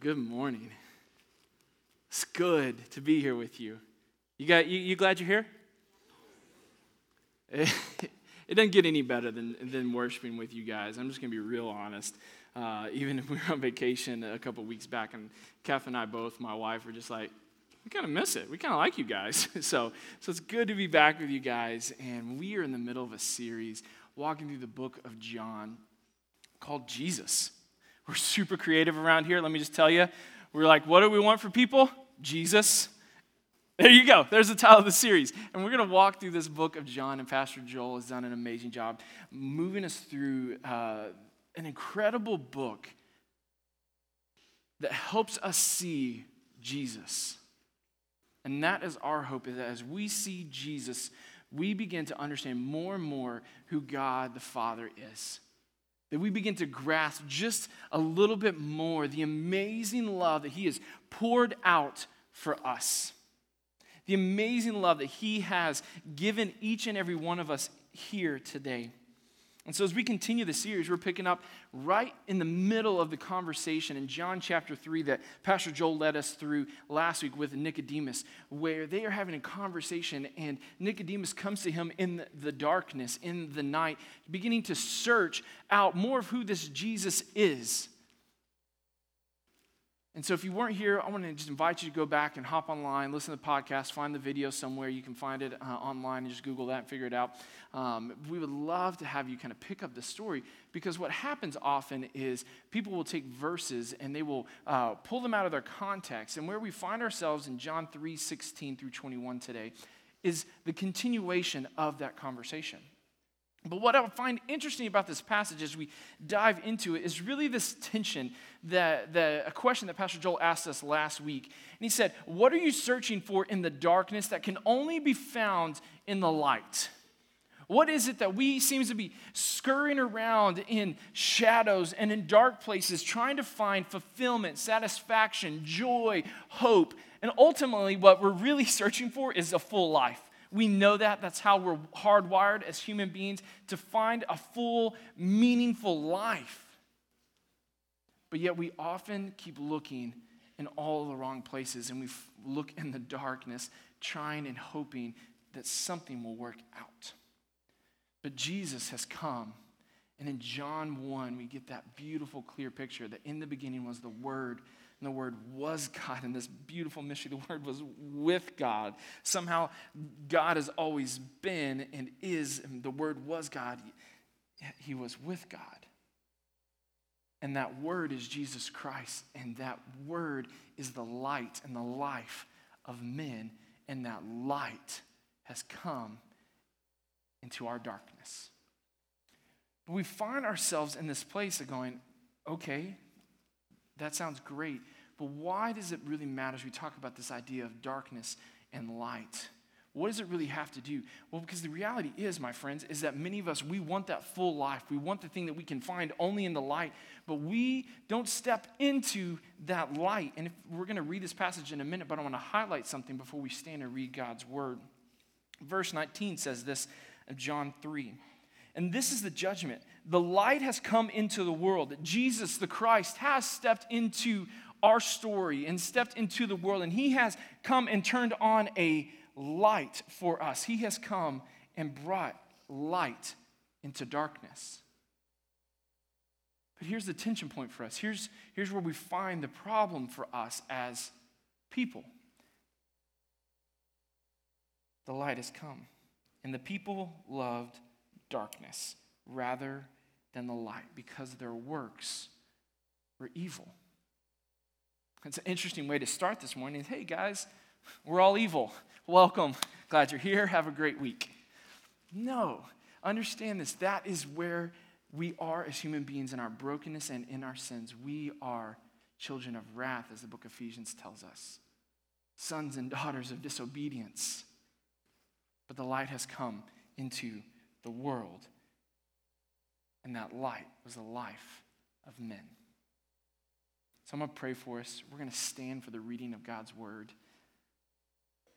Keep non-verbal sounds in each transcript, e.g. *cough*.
Good morning. It's good to be here with you. You got you, you glad you're here? It, *laughs* it doesn't get any better than, than worshiping with you guys. I'm just gonna be real honest. Uh, even *laughs* if we were on vacation a couple weeks back, and Kath and I both, my wife, were just like, we kind of miss it. We kind of like you guys. *laughs* so, so it's good to be back with you guys. And we are in the middle of a series walking through the book of John called Jesus. We're super creative around here, let me just tell you. We're like, what do we want for people? Jesus. There you go. There's the title of the series. And we're going to walk through this book of John, and Pastor Joel has done an amazing job moving us through uh, an incredible book that helps us see Jesus. And that is our hope, is that as we see Jesus, we begin to understand more and more who God the Father is that we begin to grasp just a little bit more the amazing love that He has poured out for us. The amazing love that He has given each and every one of us here today. And so, as we continue the series, we're picking up right in the middle of the conversation in John chapter 3 that Pastor Joel led us through last week with Nicodemus, where they are having a conversation, and Nicodemus comes to him in the darkness, in the night, beginning to search out more of who this Jesus is. And so, if you weren't here, I want to just invite you to go back and hop online, listen to the podcast, find the video somewhere. You can find it uh, online and just Google that and figure it out. Um, we would love to have you kind of pick up the story because what happens often is people will take verses and they will uh, pull them out of their context. And where we find ourselves in John 3 16 through 21 today is the continuation of that conversation. But what I find interesting about this passage as we dive into it is really this tension that, that a question that Pastor Joel asked us last week. And he said, What are you searching for in the darkness that can only be found in the light? What is it that we seems to be scurrying around in shadows and in dark places trying to find fulfillment, satisfaction, joy, hope? And ultimately, what we're really *laughs* searching for is a full life. We know that. That's how we're hardwired as human beings to find a full, meaningful life. But yet we often keep looking in all the wrong places and we look in the darkness, trying and hoping that something will work out. But Jesus has come. And in John 1, we get that beautiful, clear picture that in the beginning was the Word, and the Word was God. And this beautiful mystery, the Word was with God. Somehow, God has always been and is, and the Word was God. He was with God. And that Word is Jesus Christ. And that Word is the light and the life of men. And that light has come into our darkness. But we find ourselves in this place of going, okay, that sounds great, but why does it really matter as we talk about this idea of darkness and light? What does it really have to do? Well, because the reality is, my friends, is that many of us, we want that full life. We want the thing that we can find only in the light, but we don't step into that light. And if, we're going to read this passage in a minute, but I want to highlight something before we stand and read God's word. Verse 19 says this of John 3. And this is the judgment. The light has come into the world. Jesus, the Christ, has stepped into our story and stepped into the world, and he has come and turned on a light for us. He has come and brought light into darkness. But here's the tension point for us. Here's, here's where we find the problem for us as people. The light has come, and the people loved darkness rather than the light because their works were evil. It's an interesting way to start this morning. Hey, guys, we're all evil. Welcome. Glad you're here. Have a great week. No, understand this. That is where we are as human beings in our brokenness and in our sins. We are children of wrath, as the book of Ephesians tells us, sons and daughters of disobedience. But the light has come into the world. And that light was the life of men. So I'm going to pray for us. We're going to stand for the reading of God's word.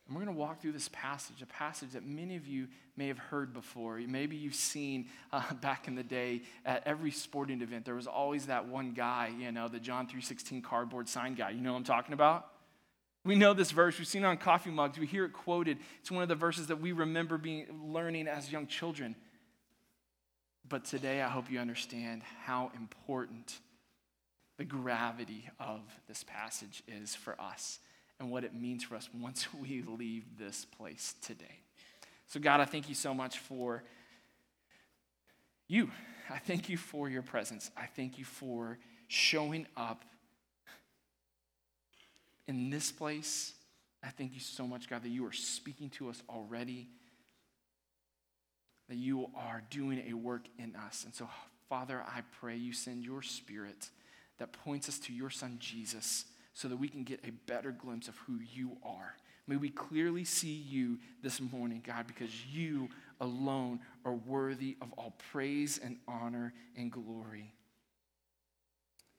And we're going to walk through this passage, a passage that many of you may have heard before. Maybe you've seen uh, *laughs* back in the day at every sporting event, there was always that one guy, you know, the John 3.16 cardboard sign guy. You know what I'm talking about? We know this verse. We've seen it on coffee mugs. We hear it quoted. It's one of the verses that we remember being learning as young children. But today, I hope you understand how important the gravity of this passage is for us and what it means for us once *laughs* we leave this place today. So, God, I thank you so much for you. I thank you for your presence. I thank you for showing up in this place. I thank you so much, God, that you are speaking to us already, that you are doing a work in us. And so, Father, I pray you send your spirit that points us to your Son, Jesus so that we can get a better glimpse of who you are. May we clearly see you this morning, God, because you alone are worthy of all praise and honor and glory.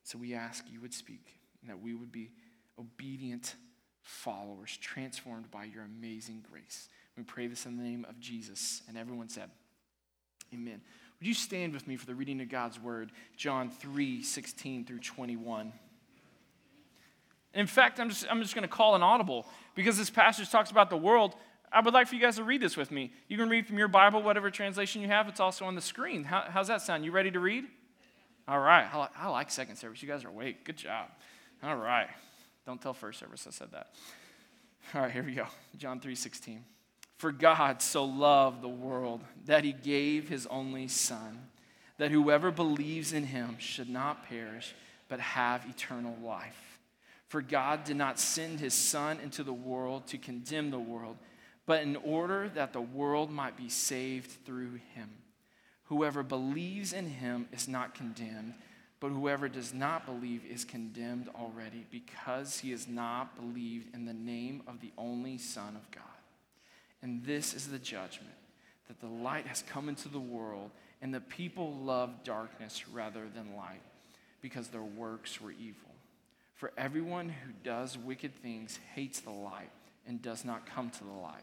So we ask you would speak and that we would be obedient followers, transformed by your amazing grace. We pray this in the name of Jesus. And everyone said, Amen. Would you stand with me for the reading of God's word, John 3 16 through 21? In fact, I'm just, I'm just going to call an audible because this passage talks about the world. I would like for you guys to read this with me. You can read from your Bible, whatever translation you have. It's also on the screen. How, how's that sound? You ready to read? All right. I, I like second service. You guys are awake. Good job. All right. Don't tell first service I said that. All right, here we go. John 3 16. For God so loved the world that he gave his only Son, that whoever believes in him should not perish, but have eternal life. For God did not send his Son into the world to condemn the world, but in order that the world might be saved through him. Whoever believes in him is not condemned, but whoever does not believe is condemned already because he has not believed in the name of the only Son of God. And this is the judgment that the light has come into the world, and the people love darkness rather than light because their works were evil. For everyone who does wicked things hates the light and does not come to the light,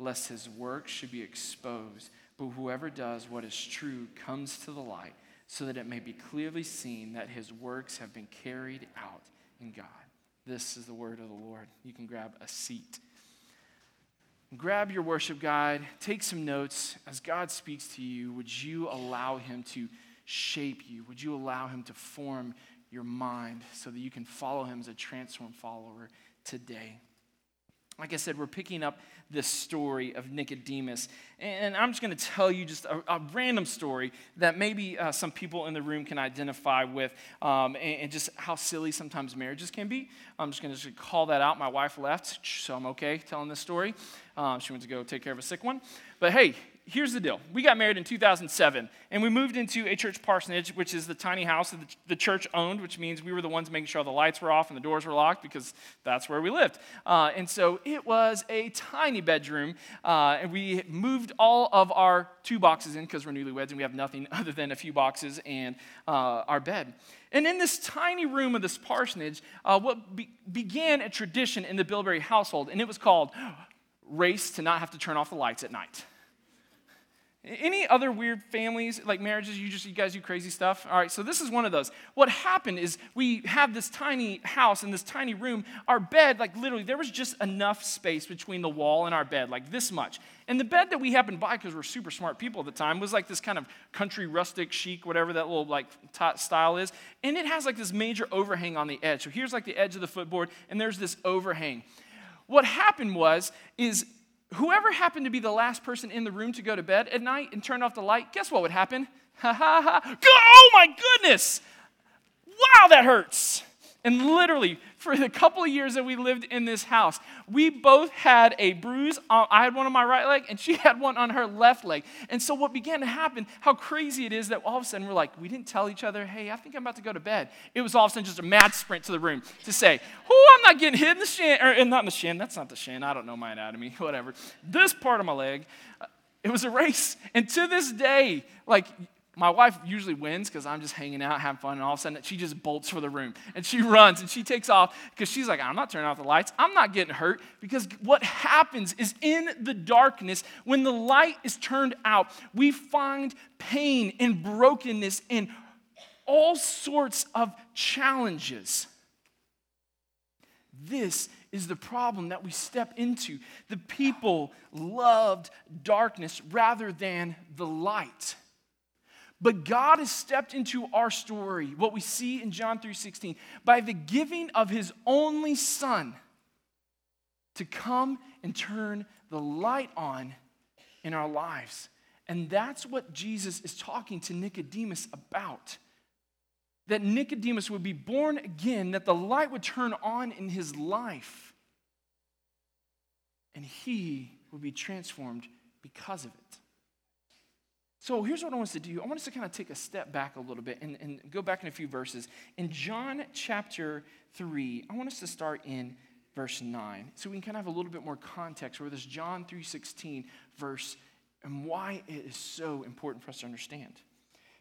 lest his work should be exposed. But whoever does what is true comes to the light, so that it may be clearly seen that his works have been carried out in God. This is the word of the Lord. You can grab a seat. Grab your worship guide, take some notes. As God speaks to you, would you allow him to shape you? Would you allow him to form your mind so that you can follow him as a transformed follower today. Like I said, we're picking up this story of Nicodemus. And I'm just going to tell you just a, a random story that maybe uh, some people in the room can identify with um, and, and, just how silly sometimes marriages can be. I'm just going to call that out. My wife left, so I'm okay telling this story. Um, she went to go take care of a sick one. But hey, here's the deal. We got married in 2007, and we moved into a church parsonage, which is the tiny house that the church owned, which means we were the ones making sure the lights were off and the doors were locked because that's where we lived. Uh, and so it was a tiny bedroom, uh, and we moved all of our two boxes in because we're newlyweds and we have nothing *laughs* other than a few boxes and uh, our bed. And in this tiny room of this parsonage, uh, what be- began a tradition in the Bilberry household, and it was called *gasps* Race to Not Have to Turn Off the Lights at Night. Any other weird families, like marriages, you just, you guys do crazy stuff? All right, so this is one of those. What happened is we have this tiny house in this tiny room. Our bed, like literally, there was just enough space between the wall and our bed, like this much. And the bed that we happened buy, because we're super smart people at the time, was like this kind of country rustic chic, whatever that little like t- style is. And it has like this major overhang on the edge. So here's like the edge of the footboard, and there's this overhang. What happened was, is whoever happened to be the last person in the room to go to bed at night and turn off the light, guess what would happen? *laughs* Ha ha ha. Oh my goodness! Wow, that hurts. And literally, for the couple of years that we lived in this house, we both had a bruise. I had one on my right leg, and she *laughs* had one on her left leg. And so, what began to happen, how crazy it is that all of a sudden we're like, we didn't tell each other, hey, I think I'm about to go to bed. It was all of a sudden just a mad sprint to the room to say, oh, I'm not getting hit in the shin, or not in the shin. That's not the shin. I don't know my anatomy, *laughs* whatever. This part of my leg, uh, it was a race. And to this day, like, my wife usually wins because I'm just hanging out, having fun, and all of a sudden she just bolts for the room and she *laughs* runs and she takes off because she's like, I'm not turning off the lights. I'm not getting hurt because what happens is in the darkness, when the light is turned out, we find pain and brokenness and all sorts of challenges. This is the problem that we step into. The people loved darkness rather than the light. But God has stepped into our story, what we see in John 3:16, by the giving of his only son to come and turn the light on in our lives. And that's what Jesus is talking to Nicodemus about. That Nicodemus would be born again, that the light would turn on in his life, and he would be transformed because of it. So here's what I want us to do. I want us to kind of take a step back a little bit and, and go back in a few verses. In John chapter 3, I want us to start in verse 9 so we can kind of have a little bit more context where this John 3.16 verse and why it is so important for us to understand.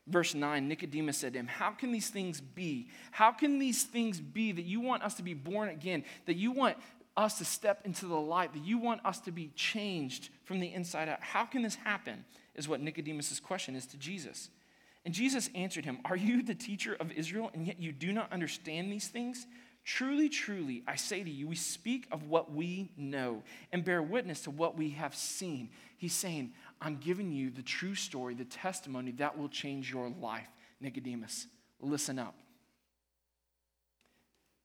Verse 9, Nicodemus said to him, How can these things be? How can these things be that you want us to be born again, that you want us to step into the light, that you want us to be changed from the inside out? How can this happen? is what Nicodemus' question is to Jesus. And Jesus answered him, Are you the teacher of Israel, and yet you do not understand these things? Truly, truly, I say to you, we speak of what we know and bear witness to what we have seen. He's saying, I'm giving you the true story, the testimony that will change your life. Nicodemus, listen up.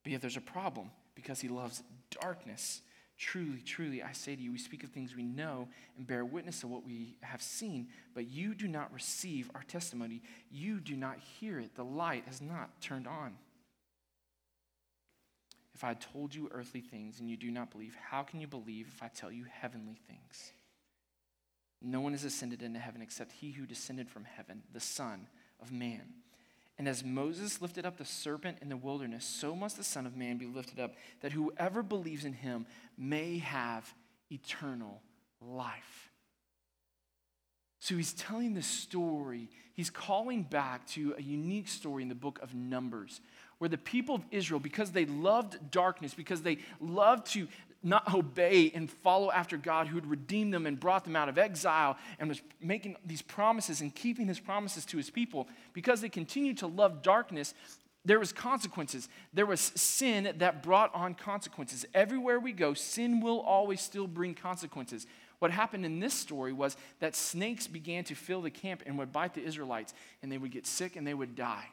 But yet there's a problem because he loves darkness Truly, truly, I say to you, we speak of things we know and bear witness to what we have seen, but you do not receive our testimony. You do not hear it. The light has not turned on. If I told you earthly things and you do not believe, how can you believe if I tell you heavenly things? No one has ascended into heaven except he who descended from heaven, the Son of Man. And as Moses lifted up the serpent in the wilderness, so must the Son of Man be lifted up, that whoever believes in him may have eternal life. So he's telling this story. He's calling back to a unique story in the book of Numbers, where the people of Israel, because they loved darkness, because they loved to not obey and follow after God who had redeemed them and brought them out of exile and was making these promises and keeping his promises to his people, because they continued to love darkness, there was consequences. There was sin that brought on consequences. Everywhere we go, sin will always still bring consequences. What happened in this story was that snakes began to fill the camp and would bite the Israelites, and they would get sick and they would die.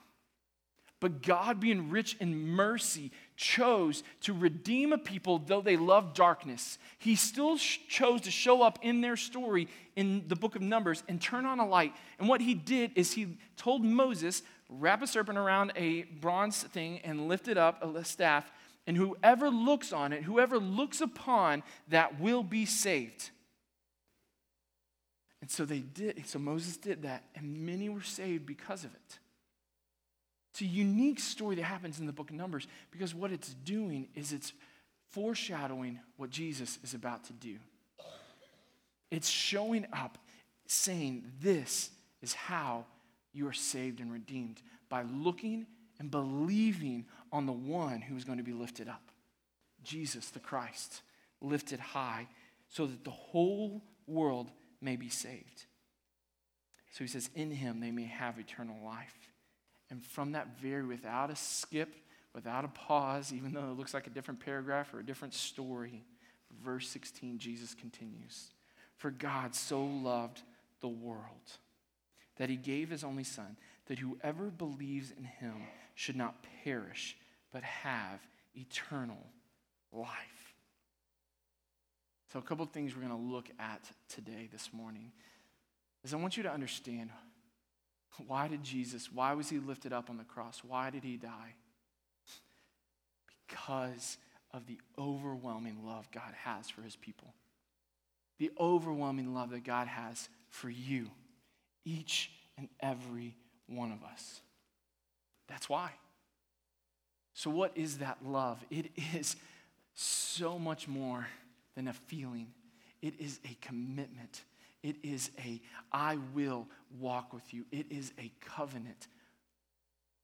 But God, being rich in mercy, chose to redeem a people though they loved darkness. He still sh- chose to show up in their story in the book of Numbers and turn on a light. And what he did is he told Moses, wrap a serpent around a bronze thing and lift it up, a staff, and whoever looks on it, whoever looks upon that will be saved. And so they did, so Moses did that, and many were saved because of it. It's a unique story that happens in the book of Numbers because what it's doing is it's foreshadowing what Jesus is about to do. It's showing up saying, This is how you are saved and redeemed by looking and believing on the one who is going to be lifted up Jesus the Christ, lifted high, so that the whole world may be saved. So he says, In him they may have eternal life. And from that very, without a skip, without a pause, even though it looks like a different paragraph or a different story, verse 16, Jesus continues For God so loved the world that he gave his only Son, that whoever believes in him should not perish, but have eternal life. So, a couple of things we're going to look at today, this morning, is I want you to understand why did Jesus, why was he lifted up on the cross? Why did he die? Because of the overwhelming love God has for his people. The overwhelming love that God has for you, each and every one of us. That's why. So, what is that love? It is so much more than a feeling, it is a commitment, It is a I will walk with you. It is a covenant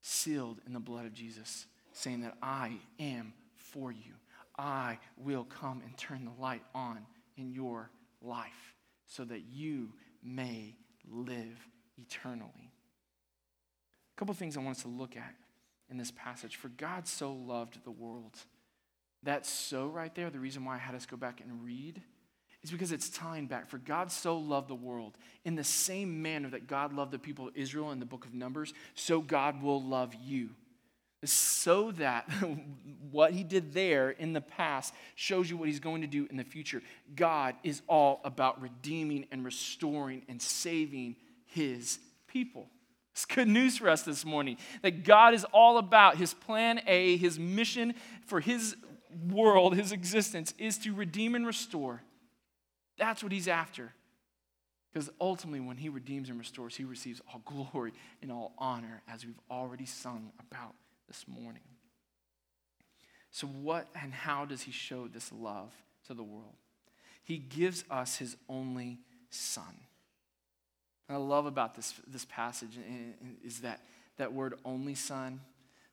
sealed in the blood of Jesus, saying that I am for you. I will come and turn the light on in your life so that you may live eternally. A couple things I want us to look at in this passage. For God so loved the world. That so right there, the reason why I had us go back and read is because it's tying back. For God so loved the world in the same manner that God loved the people of Israel in the book of Numbers, so God will love you. So that *laughs* what he did there in the past shows you what he's going to do in the future. God is all about redeeming and restoring and saving his people. It's good news for us this morning that God is all about his plan A, his mission for his world, his existence, is to redeem and restore. That's what he's after. Because ultimately, when he redeems and restores, he receives all glory and all honor, as we've already sung about this morning. So, what and how does he show this love to the world? He gives us his only son. I love about this, this passage is that, that word only son.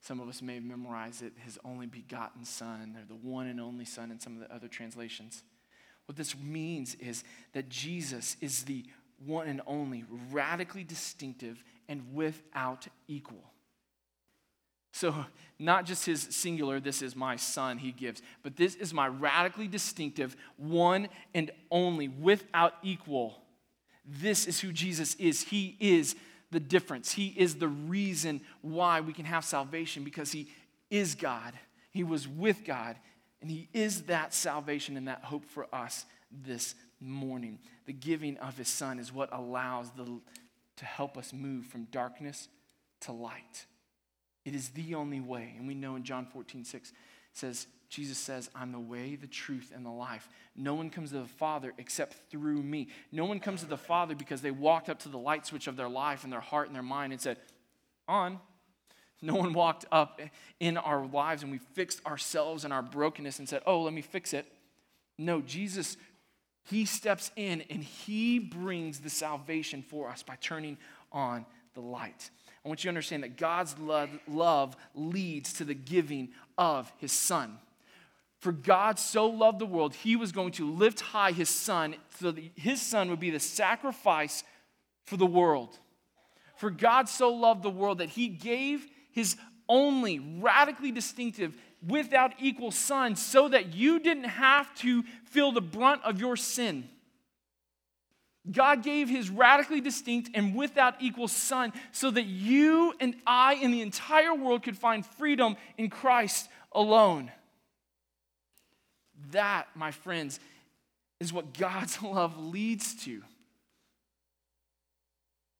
Some of us may memorize it, his only begotten son, or the one and only son in some of the other translations. What this means is that Jesus is the one and only, radically distinctive, and without equal. So, not just his singular, this is my son, he gives, but this is my radically distinctive, one and only, without equal this is who Jesus is. He is the difference. He is the reason why we can have salvation because He is God. He was with God, and He is that salvation and that hope for us this morning. The giving of His Son is what allows the, to help us move from darkness to light. It is the only way. And we know in John 14, 6 says, Jesus says, I'm the way, the truth, and the life. No one comes to the Father except through me. No one comes to the Father because they walked up to the light switch of their life and their heart and their mind and said, On. No one walked up in our lives and we fixed ourselves and our brokenness and said, Oh, let me fix it. No, Jesus, He steps in and He brings the salvation for us by turning on the light. I want you to understand that God's love, love leads to the giving of His Son. For God so loved the world, he was going to lift high his son so that his son would be the sacrifice for the world. For God so loved the world that he gave his only radically distinctive, without equal son so that you didn't have to feel the brunt of your sin. God gave his radically distinct and without equal son so that you and I and the entire world could find freedom in Christ alone. That, my friends, is what God's *laughs* love leads to.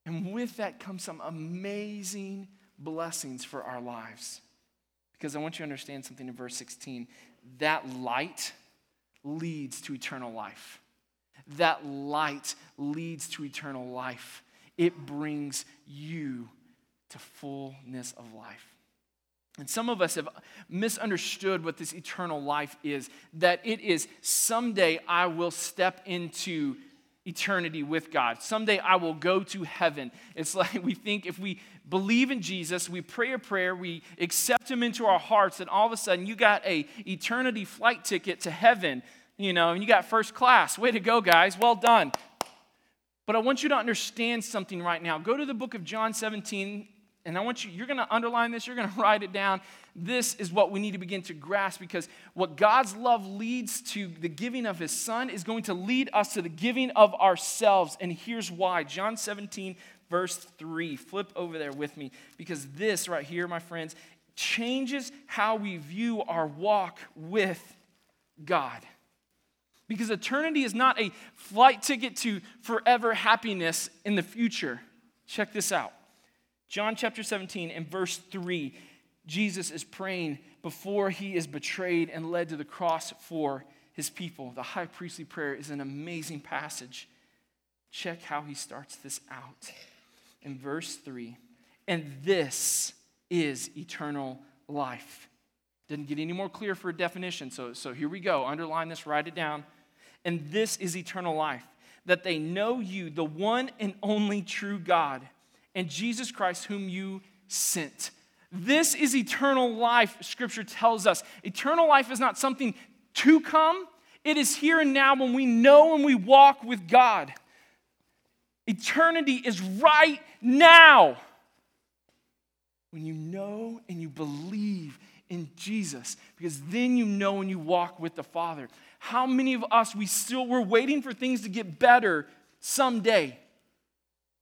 And with that comes some amazing blessings for our lives. Because I want you to understand something in verse 16. That light leads to eternal life. That light leads to eternal life. It brings you to fullness of life. And some of us have misunderstood what this eternal life is that it is someday I will step into eternity with God. Someday I will go to heaven. It's *laughs* like we think if we believe in Jesus, we pray a prayer, we accept him into our hearts, and all of a sudden you got a eternity flight ticket to heaven, you know, and you got first class. Way to go, guys. Well done. But I want you to understand something right now. Go to the book of John 17 and I want you, you're going to underline this, you're going *laughs* to write it down. This is what we need to begin to grasp because what God's love leads to the giving of his son is going to lead us to the giving of ourselves. And here's why John 17, verse 3. Flip over there with me because this right here, my friends, changes how we view our walk with God. Because eternity is not a flight ticket to forever happiness in the future. Check this out. John chapter 17 and verse 3, Jesus is praying before he is betrayed and led to the cross for his people. The high priestly prayer is an amazing passage. Check how he starts this out. In verse 3, and this is eternal life. Didn't get any more clear for a definition, so, so here we go. Underline this, write it down. And this is eternal life that they know you, the one and only true God, and Jesus Christ, whom you sent. This is eternal life, Scripture tells us. Eternal life is not something to come, it is here and now when we know and we walk with God. Eternity is right now. When you know and you believe in Jesus, because then you know and you walk with the Father. How many of us, we still, we're waiting for things to get better someday?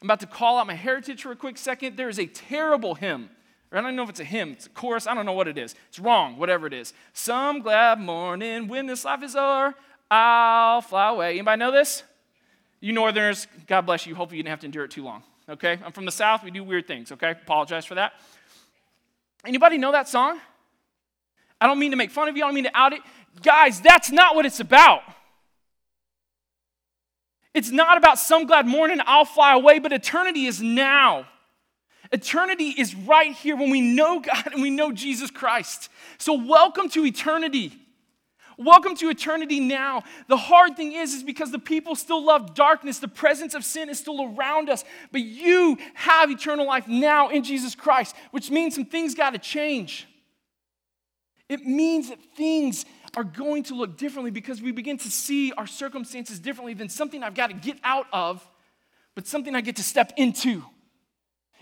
I'm about to call out my heritage for a quick second. There is a terrible hymn. I don't know if it's a hymn, it's a chorus, I don't know what it is. It's wrong, whatever it is. Some glad morning when this life is o'er, I'll fly away. Anybody know this? You northerners, God bless you. Hopefully you didn't have to endure it too long. Okay? I'm from the south, we do weird things, okay? Apologize for that. Anybody know that song? I don't mean to make fun of you, I don't mean to out it. Guys, that's not what it's about. It's not about some glad morning, I'll fly away, but eternity is now. Eternity is right here when we know *laughs* God and we know Jesus Christ. So, welcome to eternity. Welcome to eternity now. The hard thing is, is because the people still love darkness, the presence of sin is still around us. But you have eternal life now in Jesus Christ, which means some things got to change. It means that things are going to look differently because we begin to see our circumstances differently than something I've got to get out of, but something I get to step into.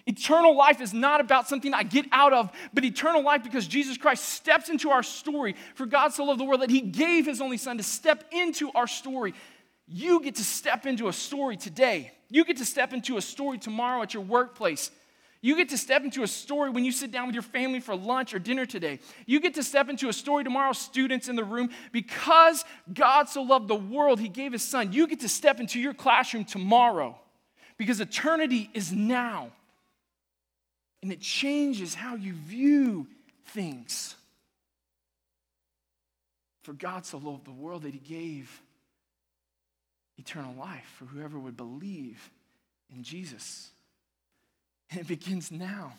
Eternal life is not about something I get out of, but eternal life because Jesus Christ steps into our story. For God so loved the world that he gave his only son to step into our story. You get to step into a story today. You get to step into a story tomorrow at your workplace. You get to step into a story when you sit down with your family for lunch or dinner today. You get to step into a story tomorrow, students in the room. Because God so loved the world, He gave His Son. You get to step into your classroom tomorrow because eternity is now and it changes how you view things. For God so loved the world that he gave eternal life for whoever would believe in Jesus. And it begins now.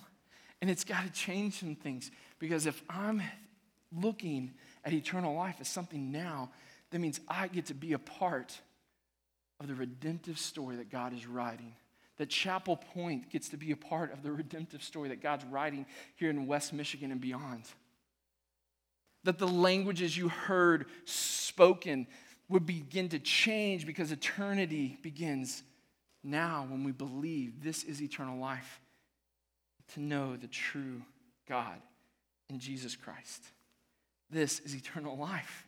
And it's got to change some things because if I'm looking at eternal life as something now, that means I get to be a part of the redemptive story that God is writing that Chapel Point gets to be a part of the redemptive story that God's writing here in West Michigan and beyond. That the languages you heard spoken would begin to change because eternity begins now when we believe this is eternal life to know the true God in Jesus Christ. This is eternal life.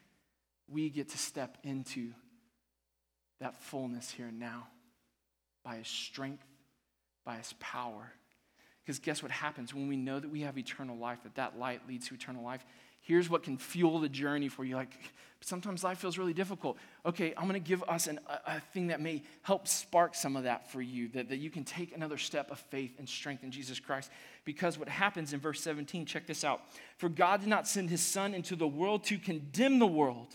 We get to step into that fullness here and now by his strength, by his power. Because guess what happens when we know that we have eternal life, that that light leads to eternal life? Here's what can fuel the journey for you. Like, sometimes life feels really difficult. Okay, I'm going to give us an, a, a, thing that may help spark some of that for you, that, that you can take another step of faith and strength in Jesus Christ. Because what happens in verse 17, check this out. For God did not send his Son into the world to condemn the world.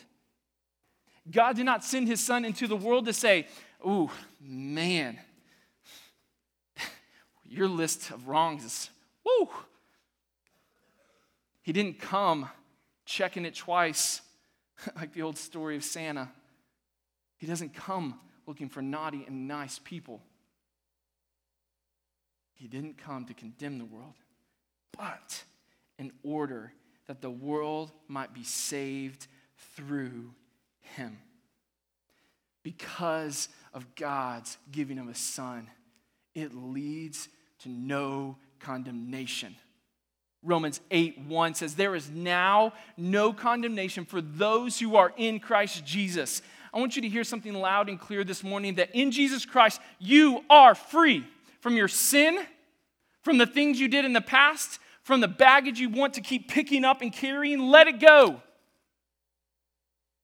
God did not send his Son into the world to say, ooh, man, your list of wrongs is, woo. He didn't come checking it twice, *laughs* like the old story of Santa. He doesn't come looking for naughty and nice people. He didn't come to condemn the world, but in order that the world might be saved through him. Because of God's giving of a son, it leads to no condemnation. Romans 8 1 says, There is now no condemnation for those who are in Christ Jesus. I want you to hear something loud and clear this morning that in Jesus Christ, you are free from your sin, from the things you did in the past, from the baggage you want to keep picking up and carrying. Let it go.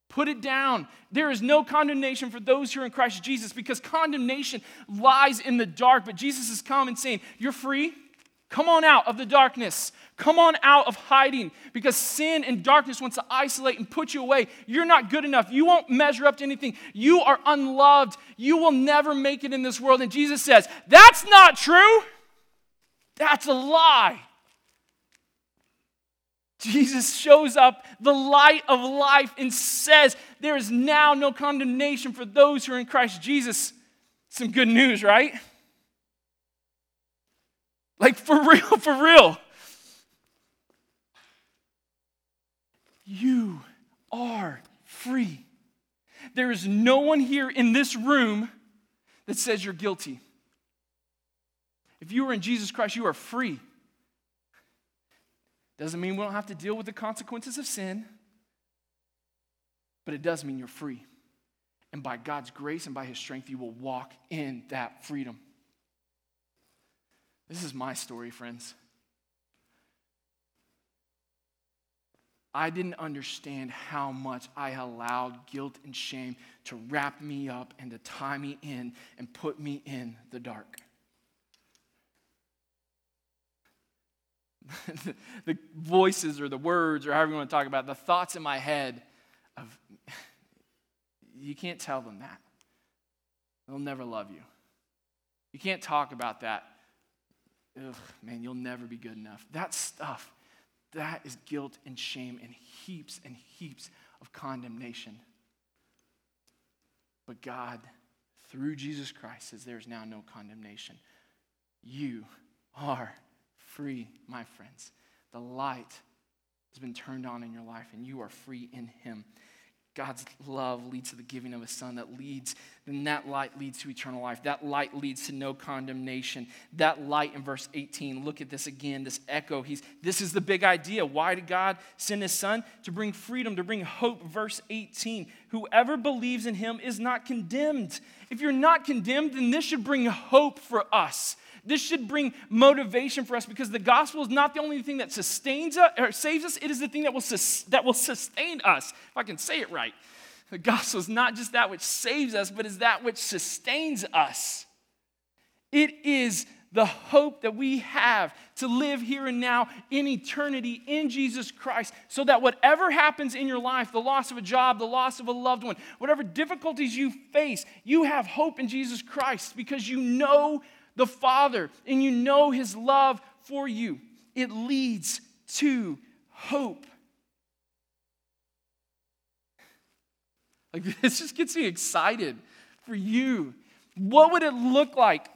Put it down. There is no condemnation for those who are in Christ Jesus because condemnation lies in the dark. But Jesus is coming and saying, You're free. Come on out of the darkness. Come on out of hiding because sin and darkness wants to isolate and put you away. You're not good enough. You won't measure up to anything. You are unloved. You will never make it in this world. And Jesus says, That's not true. That's a lie. Jesus shows up, the light of life, and says, There is now no condemnation for those who are in Christ Jesus. Some good news, right? Like, for real, for real. You are free. There is no one here in this room that says you're guilty. If you are in Jesus Christ, you are free. Doesn't mean we don't have to deal with the consequences of sin, but it does mean you're free. And by God's grace and by His strength, you will walk in that freedom. This is my story, friends. I didn't understand how much I allowed guilt and shame to wrap me up and to tie me in and put me in the dark. *laughs* the voices or the words or however you want to talk about it, the thoughts in my head of you can't tell them that. They'll never love you. You can't talk about that. Ugh, man, you'll never be good enough. That stuff, that is guilt and shame and heaps and heaps of condemnation. But God, through Jesus Christ, says there's now no condemnation. You are free, my friends. The light has been turned on in your life, and you are free in Him. God's love leads to the giving of a son that leads, then that light leads to eternal life. That light leads to no condemnation. That light in verse 18, look at this again, this echo. He's this is the big idea. Why did God send his son? To bring freedom, to bring hope. Verse 18. Whoever believes in him is not condemned. If you're not condemned, then this should bring hope for us. This should bring motivation for us because the gospel is not the only thing that sustains us or saves us, it is the thing that will, sus- that will sustain us, if I can say it right. The gospel is not just that which saves us, but is that which sustains us. It is the hope that we have to live here and now in eternity in Jesus Christ, so that whatever happens in your life the loss of a job, the loss of a loved one, whatever difficulties you face you have hope in Jesus Christ because you know the Father and you know His love for you, it leads to hope. Like, *laughs* this just gets me excited for you. What would it look like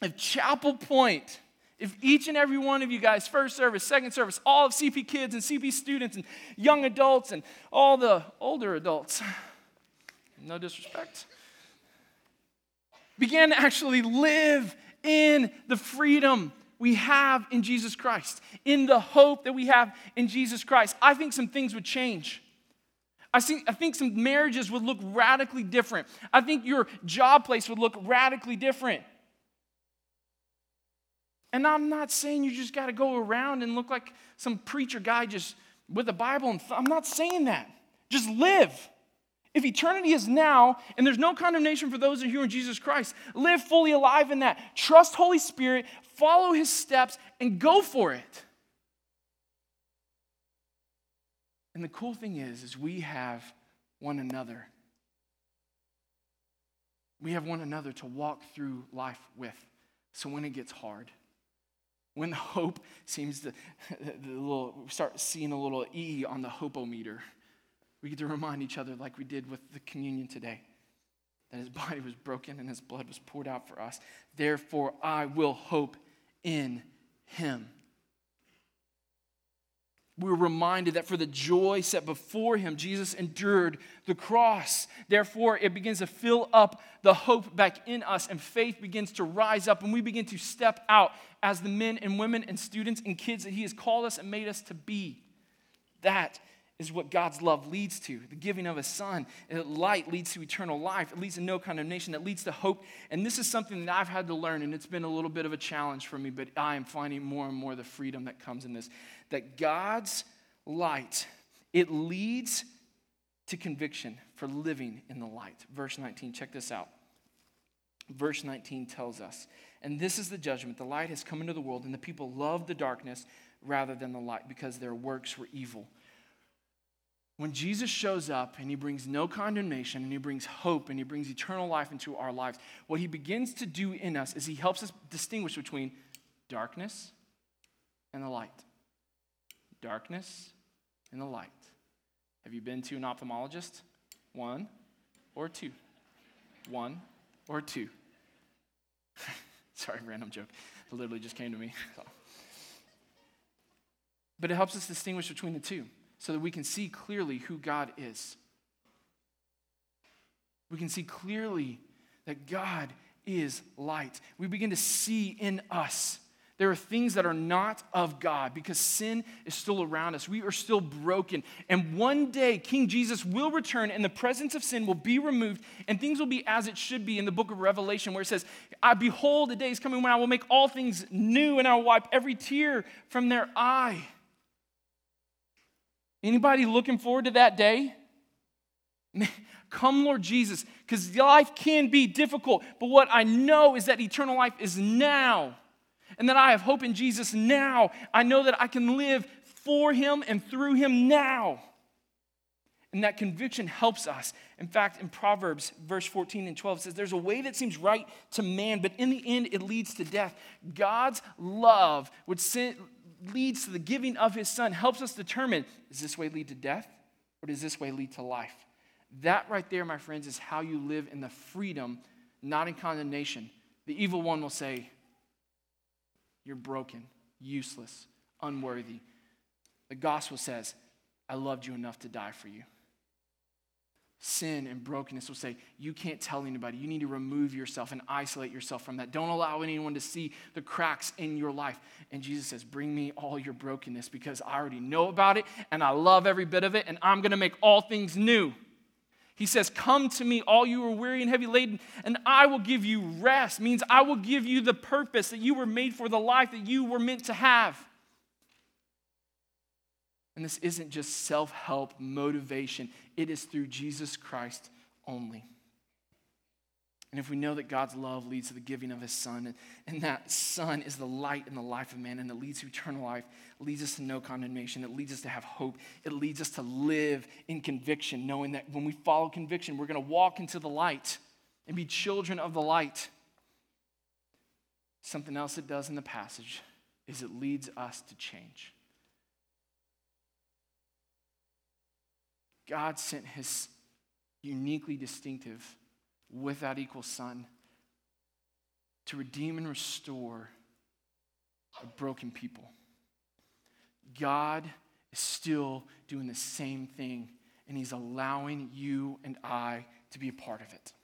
if Chapel Point, if each and every one of you guys, first service, second service, all of CP kids and CP students and young adults and all the older adults, *sighs* no disrespect, began to actually live in the freedom we have in Jesus Christ, in the hope that we have in Jesus Christ, I think some things would change. I think, I think some marriages would look radically different. I think your job place would look radically different. And I'm not saying you just got to go around and look like some preacher guy just with a Bible. And th- I'm not saying that. Just live. If eternity is now and there's no condemnation for those who are in Jesus Christ, live fully alive in that. Trust Holy Spirit, follow his steps, and go for it. And the cool thing is, is we have one another. We have one another to walk through life with. So when it gets hard, when the hope seems to *laughs* the little start seeing a little E on the hopometer we get to remind each other, like we did with the communion today, that his *laughs* body was broken and his blood was poured out for us. Therefore, I will hope in him. We're reminded that for the joy set before him, Jesus endured the cross. Therefore, it begins to fill up the hope back in us, and faith begins to rise up, and we begin to step out as the men and women and students and kids that he has called us and made us to be. That is what God's love leads to the giving of a son. Uh, light leads to eternal life. It leads to no condemnation. It leads to hope. And this is something that I've had to learn, and it's been a little bit of a challenge for me, but I am finding more and more the freedom that comes in this. That God's light, it leads to conviction for living in the light. Verse 19, check this out. Verse 19 tells us, and this is the judgment the light has come into the world, and the people love the darkness rather than the light because their works were evil. When Jesus shows up and he brings no condemnation and he brings hope and he brings eternal life into our lives, what he begins to do in us is he helps us distinguish between darkness and the light. darkness and the light. Have you been to an ophthalmologist? One or two? One or two? *laughs* Sorry, random joke. It literally just came to me. *laughs* But it helps us distinguish between the two so that we can see clearly who God is. We can see clearly that God is light. We begin to see in us there are things that are not of God because sin is still around us. We are still broken. And one day, King Jesus will return and the presence of sin will be removed and things will be as it should be in the book of Revelation, where it says, I behold, the day is coming when I will make all things new and I will wipe every tear from their eye. Anybody looking forward to that day? Come, Lord Jesus, because life can be difficult, but what I know is that eternal life is now and that I have hope in Jesus now. I know that I can live for Him and through Him now. And that conviction helps us. In fact, in Proverbs, verse 14 and 12 says, There's a way that seems right to man, but in the end it leads to death. God's love, which leads to the giving of his son, helps us determine does this way lead to death or does this way lead to life? That right there, my friends, is how you live in the freedom, not in condemnation. The evil one will say, you're broken, useless, unworthy. The gospel says, I loved you enough to die for you. Sin and brokenness will say, You can't tell anybody. You need to remove yourself and isolate yourself from that. Don't allow anyone to see the cracks in your life. And Jesus says, Bring me all your brokenness because I already know about it and I love every bit of it and I'm going to make all things new. He says, Come to me, all you are weary and heavy laden, and I will give you rest. Means I will give you the purpose that you were made for, the life that you were meant to have. And this isn't just self help motivation, it is through Jesus Christ only. And if we know that God's love leads to the giving of his son, and that son is the light in the life of man, and it leads to eternal life, leads us to no condemnation, it leads us to have hope, it leads us to live in conviction, knowing that when we follow conviction, we're going to walk into the light and be children of the light. Something else it does in the passage is it leads us to change. God sent his uniquely distinctive without equal Son to redeem and restore a broken people. God is still doing the same thing, and He's allowing you and I to be a part of it.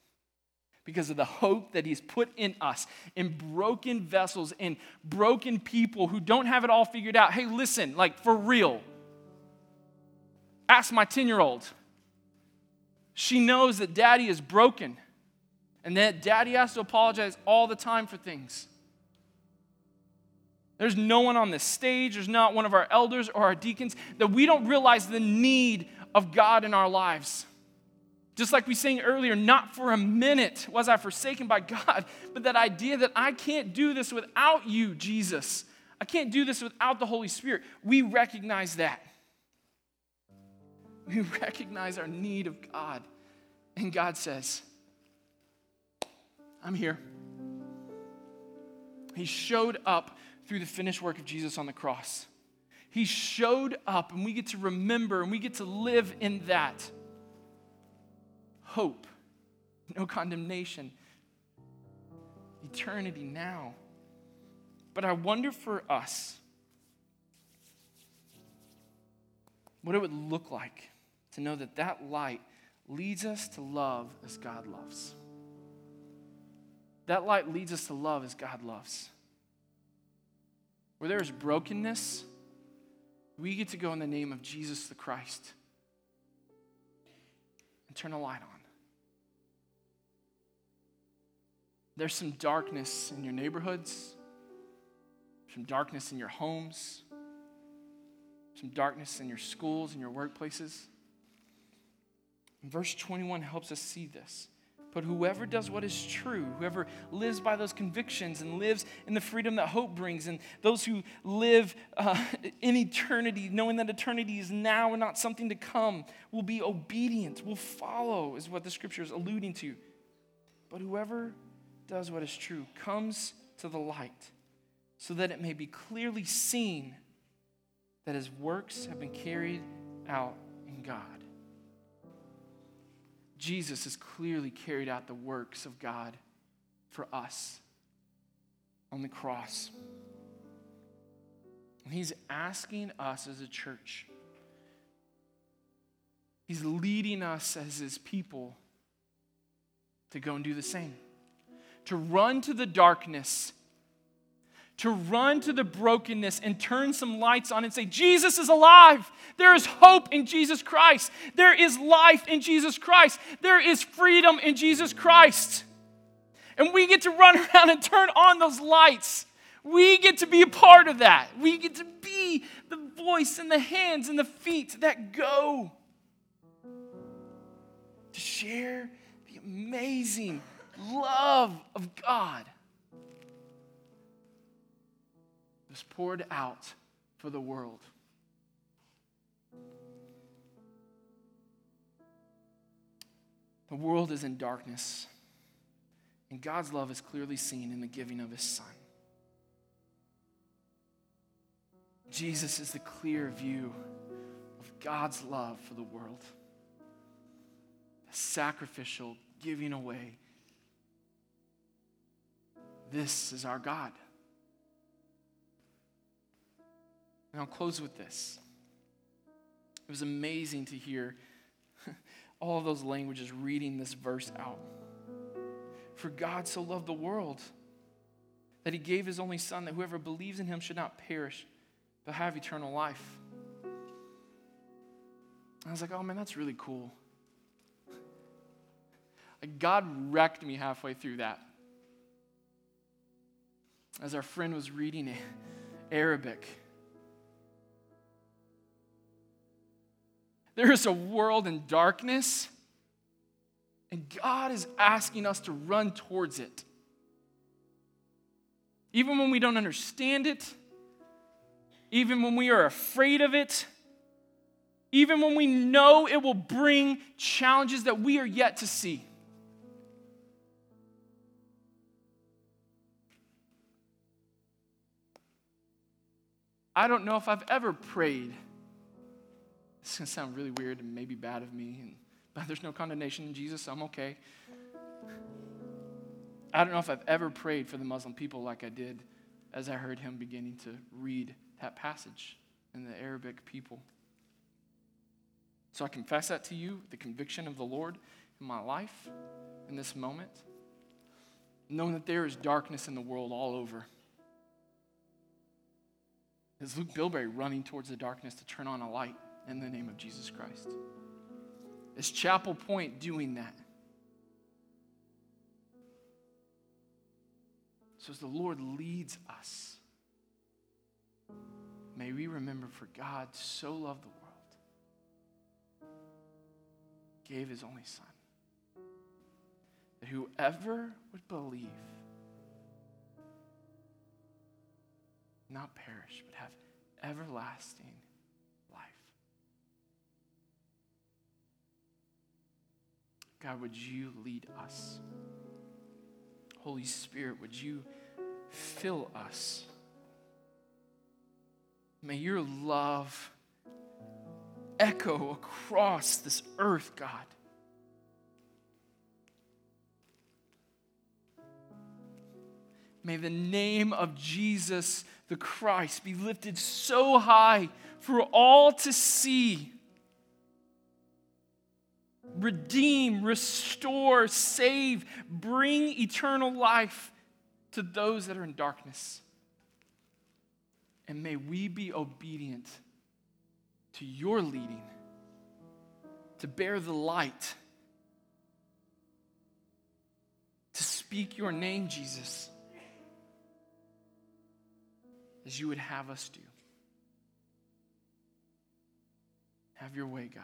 Because of the hope that He's put in us, in broken vessels, in broken people who don't have it all figured out. Hey, listen, like for real. Ask my 10 year old. She knows that daddy is broken and that daddy has to apologize all the time for things. There's no one on this stage, there's not one of our elders or our deacons that we don't realize the need of God in our lives. Just like we sang earlier, not for a minute was I forsaken by God, *laughs* but that idea that I can't do this without you, Jesus. I can't do this without the Holy Spirit. We recognize that. We *laughs* recognize our need of God. And God says, I'm here. He showed up through the finished work of Jesus on the cross. He showed up, and we get to remember and we get to live in that hope, no condemnation, eternity now. But I wonder for us what it would look like to know that that light leads us to love as God loves. That light leads us to love as God loves. Where there is brokenness, we get to go in the name of Jesus the Christ and turn a light on. There's some darkness in your neighborhoods, some darkness in your homes, some darkness in your schools and your workplaces. Verse 21 helps us see this. But whoever does what is true, whoever lives by those convictions and lives in the freedom that hope brings, and those who live uh, *laughs* in eternity, knowing that eternity is now and not something to come, will be obedient, will follow, is what the scripture is alluding to. But whoever does what is true comes to the light, so that it may be clearly seen that his works have been carried out in God. Jesus has clearly carried out the works of God for us on the cross. And he's asking us as a church, he's leading us as his people to go and do the same, to run to the darkness to run to the brokenness and turn some lights on and say, Jesus is alive. There is hope in Jesus Christ. There is life in Jesus Christ. There is freedom in Jesus Christ. And we get to run *laughs* around and turn on those lights. We get to be a part of that. We get to be the voice and the hands and the feet that go to share the amazing love of God. Poured out for the world. The world is in darkness, and God's love is clearly seen in the giving of his Son. Jesus is the clear view of God's love for the world, a sacrificial giving away. This is our God. And I'll close with this. It was amazing to hear *laughs* all those languages reading this verse out. For God so loved the world that he gave his only Son, that whoever believes in him should not perish, but have eternal life. I was like, oh man, that's really cool. *laughs* God wrecked me halfway through that. As our friend was reading in Arabic, There is a world in darkness, and God is asking us to run towards it. Even when we don't understand it, even when we are afraid of it, even when we know it will bring challenges that we are yet to see. I don't know if I've ever prayed it's going to sound really weird and maybe bad of me, and, but there's no condemnation in Jesus. I'm okay. I don't know if I've ever prayed for the Muslim people like I did as I heard him beginning to read that passage in the Arabic people. So I confess that to you, the conviction of the Lord in my life in this moment, knowing that there is darkness in the world all over. Is Luke Bilberry running towards the darkness to turn on a light? In the name of Jesus Christ. Is Chapel Point doing that? So, as the Lord leads us, may we remember for God so loved the world, gave his only Son, that whoever would believe, not perish, but have everlasting God, would you lead us? Holy Spirit, would you fill us? May your love echo across this earth, God. May the name of Jesus the Christ be lifted so high for all to see redeem, restore, save, bring eternal life to those that are in darkness. And may we be obedient to your leading, to bear the light, to speak your name, Jesus, as you would have us do. Have your way, God.